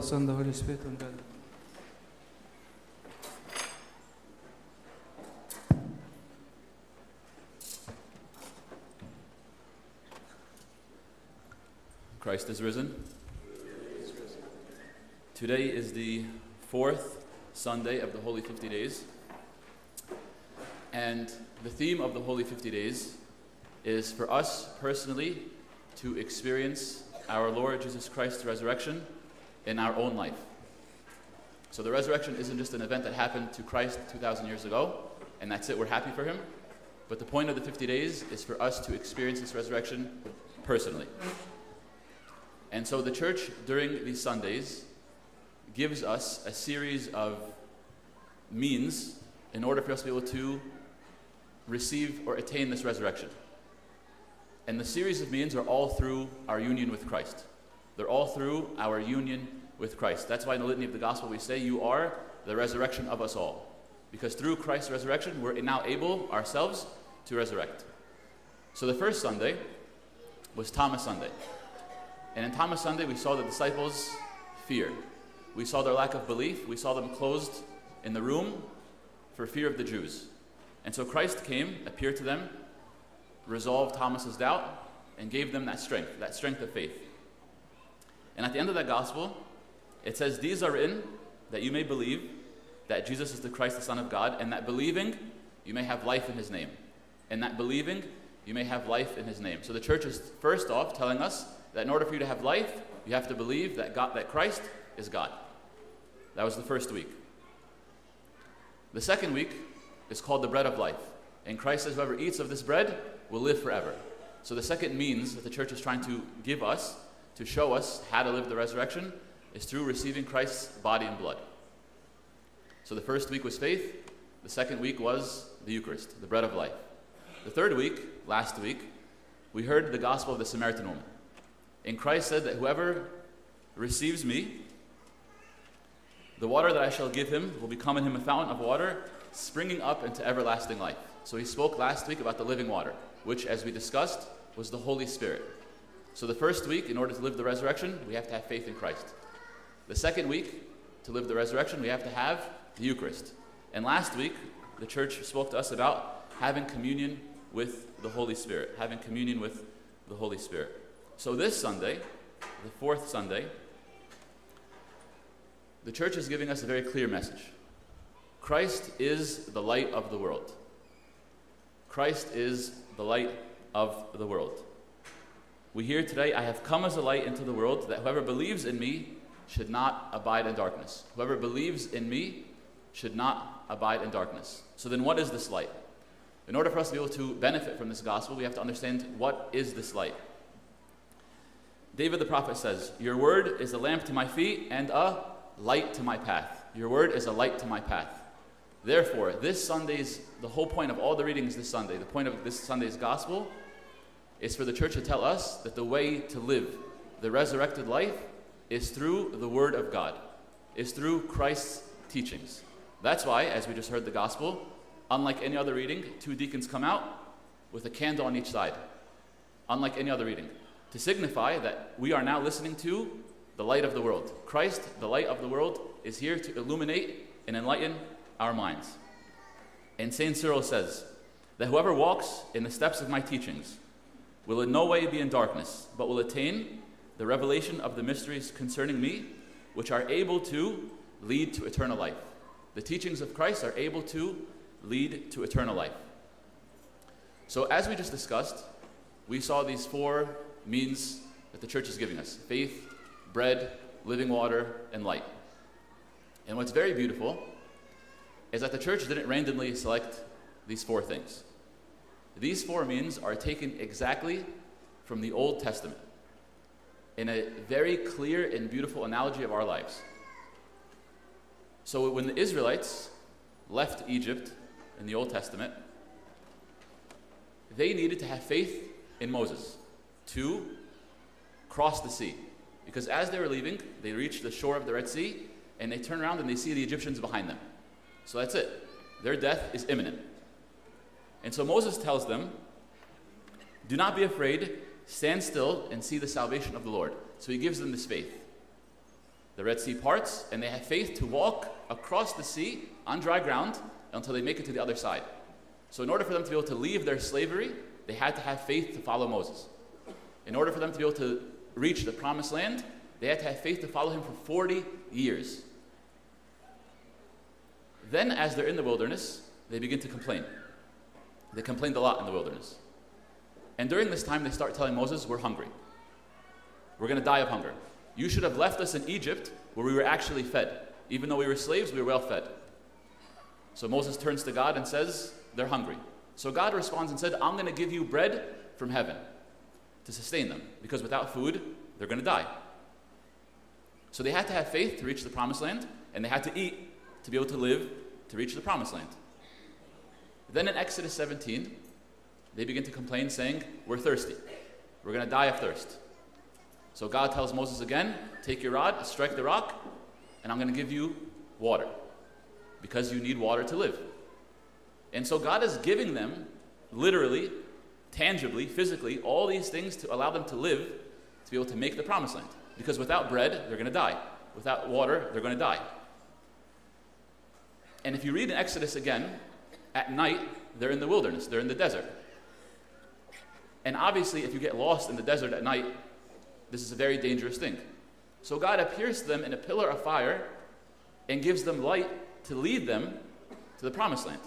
the Son, the Holy Spirit, and God. Christ is risen. Today is the fourth Sunday of the Holy 50 Days. And the theme of the Holy 50 Days is for us personally to experience our Lord Jesus Christ's resurrection in our own life. So the resurrection isn't just an event that happened to Christ 2,000 years ago, and that's it, we're happy for him. But the point of the 50 days is for us to experience this resurrection personally. And so the church during these Sundays gives us a series of means in order for us to be able to receive or attain this resurrection. And the series of means are all through our union with Christ. They're all through our union with Christ. That's why in the litany of the gospel we say, You are the resurrection of us all. Because through Christ's resurrection, we're now able ourselves to resurrect. So the first Sunday was Thomas Sunday. And in Thomas Sunday, we saw the disciples' fear. We saw their lack of belief. We saw them closed in the room for fear of the Jews. And so Christ came, appeared to them, resolved Thomas's doubt, and gave them that strength, that strength of faith. And at the end of that gospel, it says, These are written that you may believe that Jesus is the Christ, the Son of God, and that believing you may have life in his name. And that believing you may have life in his name. So the church is first off telling us that in order for you to have life, you have to believe that God that Christ is God. That was the first week. The second week is called the bread of life. And Christ says, Whoever eats of this bread will live forever. So the second means that the church is trying to give us to show us how to live the resurrection is through receiving Christ's body and blood. So the first week was faith, the second week was the Eucharist, the bread of life. The third week, last week, we heard the gospel of the Samaritan woman. And Christ said that whoever receives me, the water that I shall give him will become in him a fountain of water springing up into everlasting life. So he spoke last week about the living water, which, as we discussed, was the Holy Spirit. So the first week, in order to live the resurrection, we have to have faith in Christ. The second week, to live the resurrection, we have to have the Eucharist. And last week, the church spoke to us about having communion with the Holy Spirit, having communion with the Holy Spirit. So this Sunday, the fourth Sunday, the church is giving us a very clear message. Christ is the light of the world. Christ is the light of the world. We hear today, I have come as a light into the world that whoever believes in me should not abide in darkness. Whoever believes in me should not abide in darkness. So then, what is this light? In order for us to be able to benefit from this gospel, we have to understand what is this light. David the prophet says, Your word is a lamp to my feet and a light to my path. Your word is a light to my path. Therefore, this Sunday's, the whole point of all the readings this Sunday, the point of this Sunday's gospel is for the church to tell us that the way to live the resurrected life is through the Word of God, is through Christ's teachings. That's why, as we just heard the gospel, unlike any other reading, two deacons come out with a candle on each side. Unlike any other reading, to signify that we are now listening to the light of the world. Christ, the light of the world, is here to illuminate and enlighten our minds. And St. Cyril says that whoever walks in the steps of my teachings will in no way be in darkness, but will attain the revelation of the mysteries concerning me, which are able to lead to eternal life. The teachings of Christ are able to lead to eternal life. So, as we just discussed, we saw these four means that the church is giving us faith, bread, living water, and light. And what's very beautiful is that the church didn't randomly select these four things. These four means are taken exactly from the Old Testament in a very clear and beautiful analogy of our lives. So when the Israelites left Egypt in the Old Testament, they needed to have faith in Moses to cross the sea. Because as they were leaving, they reached the shore of the Red Sea and they turn around and they see the Egyptians behind them. So that's it. Their death is imminent. And so Moses tells them, Do not be afraid, stand still and see the salvation of the Lord. So he gives them this faith. the Red Sea parts, and they have faith to walk across the sea on dry ground until they make it to the other side. So, in order for them to be able to leave their slavery, they had to have faith to follow Moses. In order for them to be able to reach the promised land, they had to have faith to follow him for 40 years. Then, as they're in the wilderness, they begin to complain. They complained a lot in the wilderness. And during this time, they start telling Moses, We're hungry. We're going to die of hunger. You should have left us in Egypt where we were actually fed. Even though we were slaves, we were well fed. So Moses turns to God and says, They're hungry. So God responds and said, I'm going to give you bread from heaven to sustain them, because without food, they're going to die. So they had to have faith to reach the promised land, and they had to eat to be able to live to reach the promised land. Then in Exodus 17, they begin to complain, saying, We're thirsty. We're going to die of thirst. So God tells Moses again, Take your rod, strike the rock, and I'm going to give you water because you need water to live. And so God is giving them, literally, tangibly, physically, all these things to allow them to live, to be able to make the promised land. Because without bread, they're going to die. Without water, they're going to die. And if you read in Exodus again, at night, they're in the wilderness, they're in the desert. And obviously, if you get lost in the desert at night, this is a very dangerous thing. So God appears to them in a pillar of fire and gives them light to lead them to the promised land.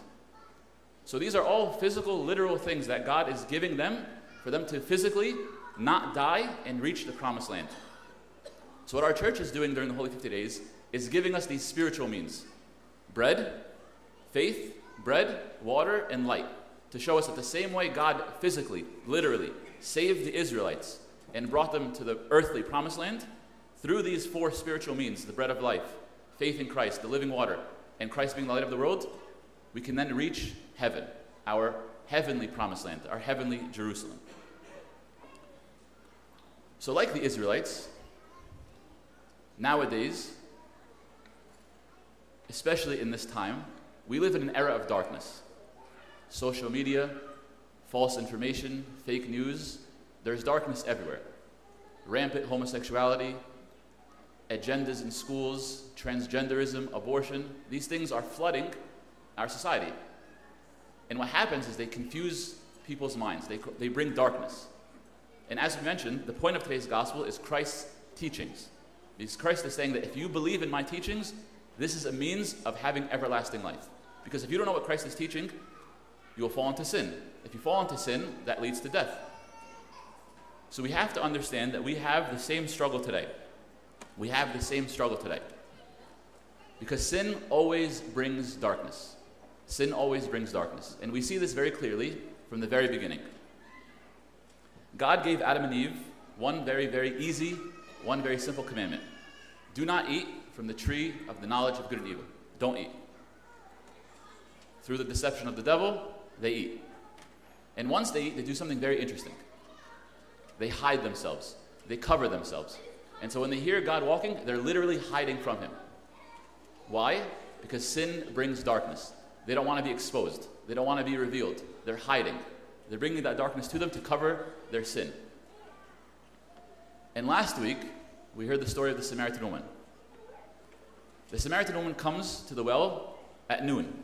So these are all physical, literal things that God is giving them for them to physically not die and reach the promised land. So, what our church is doing during the Holy 50 Days is giving us these spiritual means bread, faith, bread, water, and light to show us that the same way God physically, literally, saved the Israelites and brought them to the earthly promised land, through these four spiritual means the bread of life, faith in Christ, the living water, and Christ being the light of the world we can then reach heaven, our heavenly promised land, our heavenly Jerusalem. So, like the Israelites, nowadays, especially in this time, we live in an era of darkness. Social media, false information, fake news, there's darkness everywhere. Rampant homosexuality, agendas in schools, transgenderism, abortion, these things are flooding our society. And what happens is they confuse people's minds, they, they bring darkness. And as we mentioned, the point of today's gospel is Christ's teachings. Because Christ is saying that if you believe in my teachings, this is a means of having everlasting life. Because if you don't know what Christ is teaching, you will fall into sin. If you fall into sin, that leads to death. So we have to understand that we have the same struggle today. We have the same struggle today. Because sin always brings darkness. Sin always brings darkness. And we see this very clearly from the very beginning. God gave Adam and Eve one very, very easy, one very simple commandment do not eat from the tree of the knowledge of good and evil. Don't eat. Through the deception of the devil, they eat. And once they eat, they do something very interesting. They hide themselves, they cover themselves. And so when they hear God walking, they're literally hiding from Him. Why? Because sin brings darkness. They don't want to be exposed, they don't want to be revealed. They're hiding. They're bringing that darkness to them to cover their sin. And last week, we heard the story of the Samaritan woman. The Samaritan woman comes to the well at noon.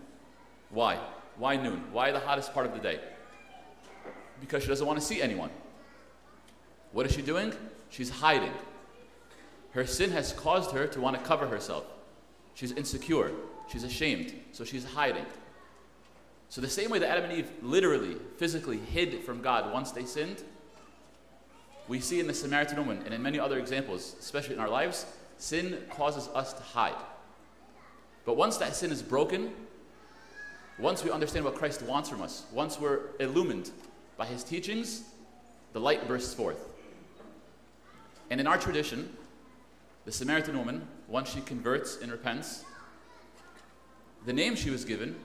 Why? Why noon? Why the hottest part of the day? Because she doesn't want to see anyone. What is she doing? She's hiding. Her sin has caused her to want to cover herself. She's insecure. She's ashamed. So she's hiding. So, the same way that Adam and Eve literally, physically hid from God once they sinned, we see in the Samaritan woman and in many other examples, especially in our lives, sin causes us to hide. But once that sin is broken, once we understand what Christ wants from us, once we're illumined by his teachings, the light bursts forth. And in our tradition, the Samaritan woman, once she converts and repents, the name she was given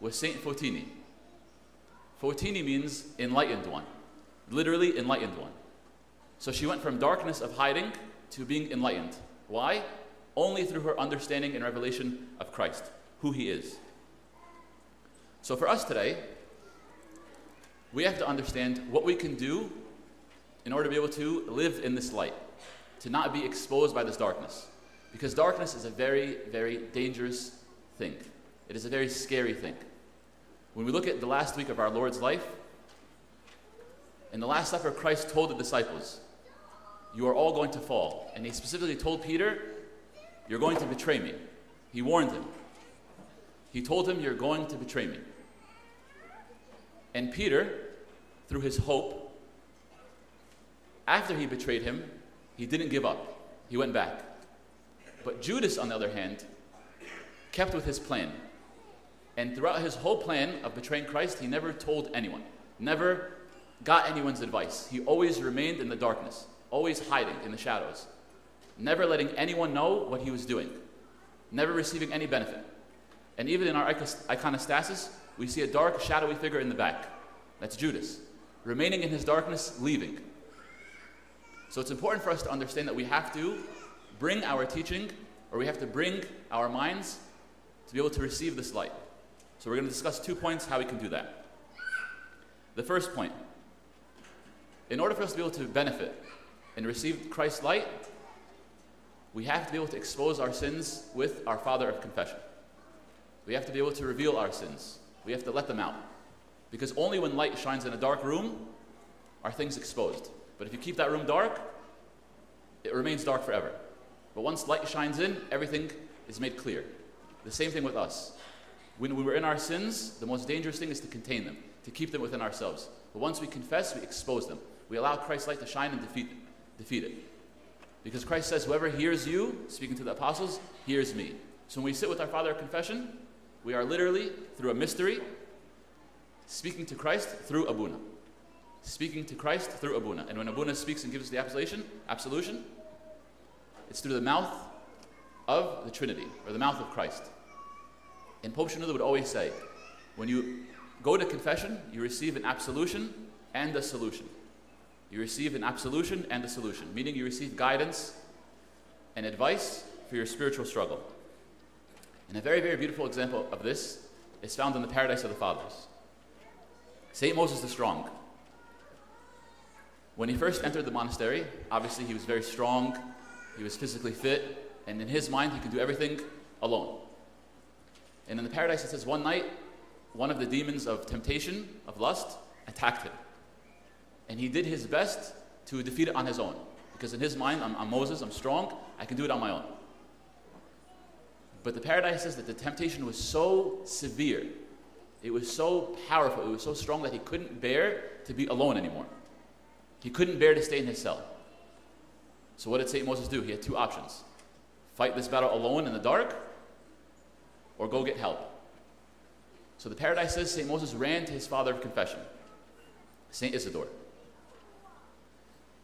was Saint Fotini. Fotini means enlightened one, literally enlightened one. So she went from darkness of hiding to being enlightened. Why? Only through her understanding and revelation of Christ, who he is. So for us today, we have to understand what we can do in order to be able to live in this light, to not be exposed by this darkness. Because darkness is a very, very dangerous thing. It is a very scary thing. When we look at the last week of our Lord's life, in the Last Supper, Christ told the disciples, You are all going to fall. And he specifically told Peter, You're going to betray me. He warned him. He told him, You're going to betray me. And Peter, through his hope, after he betrayed him, he didn't give up. He went back. But Judas, on the other hand, kept with his plan. And throughout his whole plan of betraying Christ, he never told anyone, never got anyone's advice. He always remained in the darkness, always hiding in the shadows, never letting anyone know what he was doing, never receiving any benefit. And even in our iconostasis, we see a dark, shadowy figure in the back. That's Judas, remaining in his darkness, leaving. So it's important for us to understand that we have to bring our teaching, or we have to bring our minds to be able to receive this light. So we're going to discuss two points how we can do that. The first point in order for us to be able to benefit and receive Christ's light, we have to be able to expose our sins with our Father of confession. We have to be able to reveal our sins. We have to let them out. Because only when light shines in a dark room are things exposed. But if you keep that room dark, it remains dark forever. But once light shines in, everything is made clear. The same thing with us. When we were in our sins, the most dangerous thing is to contain them, to keep them within ourselves. But once we confess, we expose them. We allow Christ's light to shine and defeat, defeat it. Because Christ says, Whoever hears you, speaking to the apostles, hears me. So when we sit with our Father of confession, we are literally, through a mystery, speaking to Christ through Abuna. Speaking to Christ through Abuna. And when Abuna speaks and gives us the absolution, absolution, it's through the mouth of the Trinity, or the mouth of Christ. And Pope Shenouda would always say, when you go to confession, you receive an absolution and a solution. You receive an absolution and a solution, meaning you receive guidance and advice for your spiritual struggle. And a very, very beautiful example of this is found in the Paradise of the Fathers. St. Moses the Strong. When he first entered the monastery, obviously he was very strong, he was physically fit, and in his mind he could do everything alone. And in the paradise it says one night, one of the demons of temptation, of lust, attacked him. And he did his best to defeat it on his own. Because in his mind, I'm, I'm Moses, I'm strong, I can do it on my own. But the paradise says that the temptation was so severe, it was so powerful, it was so strong that he couldn't bear to be alone anymore. He couldn't bear to stay in his cell. So, what did St. Moses do? He had two options fight this battle alone in the dark, or go get help. So, the paradise says St. Moses ran to his father of confession, St. Isidore.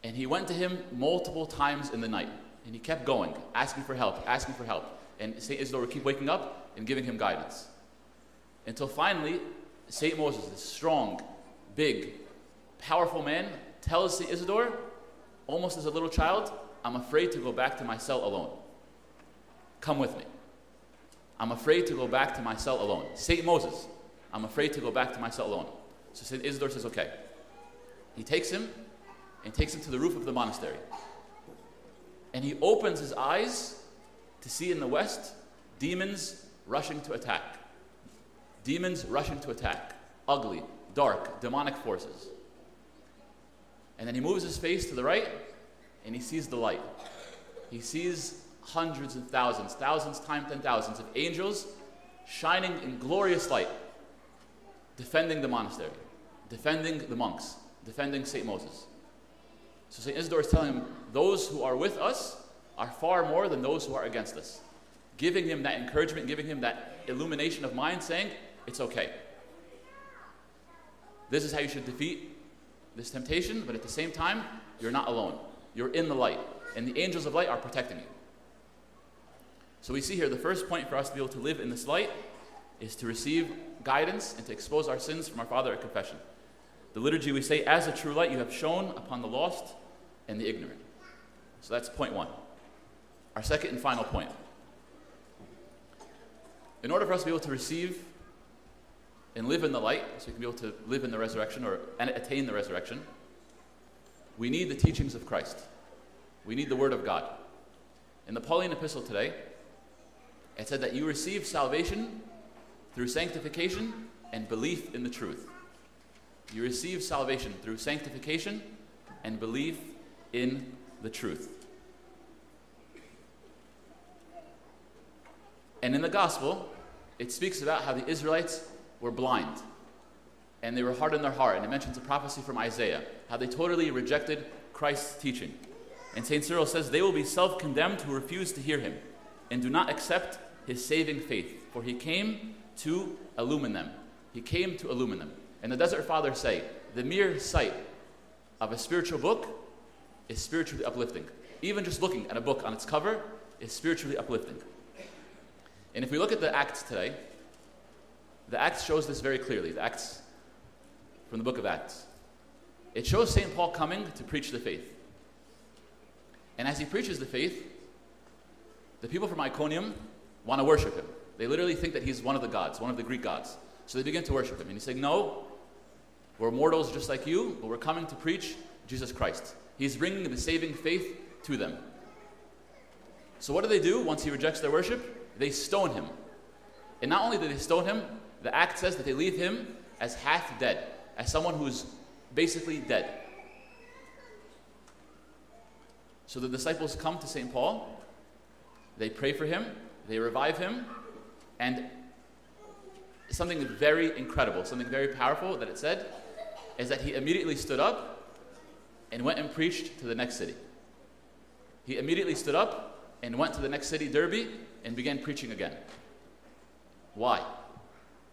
And he went to him multiple times in the night. And he kept going, asking for help, asking for help. And St. Isidore would keep waking up and giving him guidance. Until finally, St. Moses, this strong, big, powerful man, tells St. Isidore, almost as a little child, I'm afraid to go back to my cell alone. Come with me. I'm afraid to go back to my cell alone. St. Moses, I'm afraid to go back to my cell alone. So St. Isidore says, okay. He takes him and takes him to the roof of the monastery. And he opens his eyes to see in the west demons rushing to attack. Demons rushing to attack. Ugly, dark, demonic forces. And then he moves his face to the right and he sees the light. He sees hundreds and thousands, thousands times ten thousands of angels shining in glorious light, defending the monastery, defending the monks, defending St. Moses. So St. Isidore is telling him, those who are with us are far more than those who are against us. Giving him that encouragement, giving him that illumination of mind, saying, it's okay. This is how you should defeat this temptation, but at the same time, you're not alone. You're in the light, and the angels of light are protecting you. So we see here the first point for us to be able to live in this light is to receive guidance and to expose our sins from our Father at confession. The liturgy we say, As a true light, you have shone upon the lost and the ignorant. So that's point one. Our second and final point. In order for us to be able to receive and live in the light, so we can be able to live in the resurrection or attain the resurrection, we need the teachings of Christ. We need the Word of God. In the Pauline epistle today, it said that you receive salvation through sanctification and belief in the truth. You receive salvation through sanctification and belief in the truth. And in the gospel, it speaks about how the Israelites were blind and they were hard in their heart. And it mentions a prophecy from Isaiah, how they totally rejected Christ's teaching. And St. Cyril says, They will be self condemned who refuse to hear him and do not accept his saving faith, for he came to illumine them. He came to illumine them. And the Desert Fathers say, The mere sight of a spiritual book is spiritually uplifting. Even just looking at a book on its cover is spiritually uplifting. And if we look at the Acts today, the Acts shows this very clearly. The Acts from the book of Acts. It shows St. Paul coming to preach the faith. And as he preaches the faith, the people from Iconium want to worship him. They literally think that he's one of the gods, one of the Greek gods. So they begin to worship him. And he's saying, No, we're mortals just like you, but we're coming to preach Jesus Christ. He's bringing the saving faith to them. So what do they do once he rejects their worship? They stone him. And not only do they stone him, the act says that they leave him as half dead, as someone who's basically dead. So the disciples come to St. Paul, they pray for him, they revive him, and something very incredible, something very powerful that it said is that he immediately stood up and went and preached to the next city. He immediately stood up and went to the next city, Derbe, and began preaching again. Why?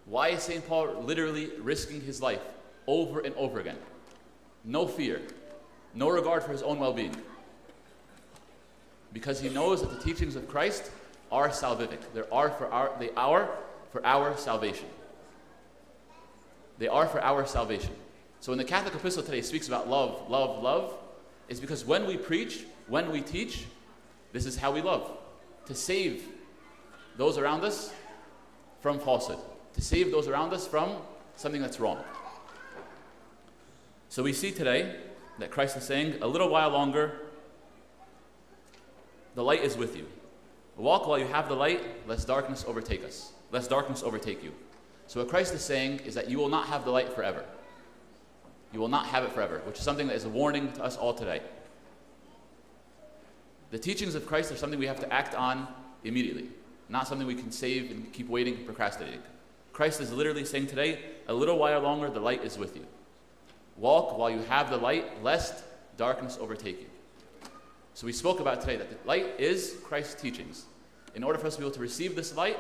Why is St. Paul literally risking his life over and over again? No fear, no regard for his own well being. Because he knows that the teachings of Christ are salvific. They are for our, they are for our salvation. They are for our salvation. So when the Catholic epistle today speaks about love, love, love, it's because when we preach, when we teach, this is how we love. To save those around us from falsehood, to save those around us from something that's wrong. So we see today that Christ is saying, a little while longer, the light is with you. Walk while you have the light, lest darkness overtake us, lest darkness overtake you. So what Christ is saying is that you will not have the light forever. You will not have it forever, which is something that is a warning to us all today. The teachings of Christ are something we have to act on immediately, not something we can save and keep waiting and procrastinating. Christ is literally saying today, a little while longer, the light is with you. Walk while you have the light, lest darkness overtake you. So we spoke about today that the light is Christ's teachings. In order for us to be able to receive this light,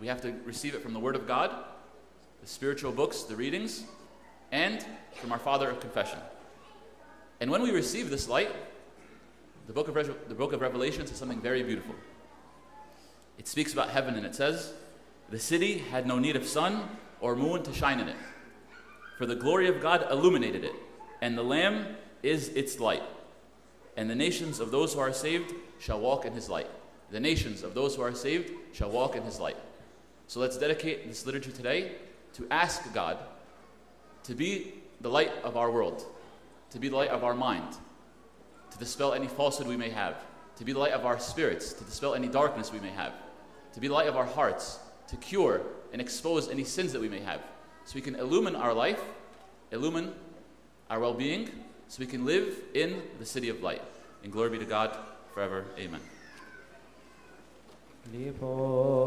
we have to receive it from the Word of God, the spiritual books, the readings, and from our Father of Confession. And when we receive this light, the book, of Re- the book of Revelations is something very beautiful. It speaks about heaven and it says, The city had no need of sun or moon to shine in it, for the glory of God illuminated it, and the Lamb is its light. And the nations of those who are saved shall walk in his light. The nations of those who are saved shall walk in his light. So let's dedicate this liturgy today to ask God to be the light of our world, to be the light of our mind, to dispel any falsehood we may have, to be the light of our spirits, to dispel any darkness we may have, to be the light of our hearts, to cure and expose any sins that we may have, so we can illumine our life, illumine our well being, so we can live in the city of light. And glory be to God forever. Amen.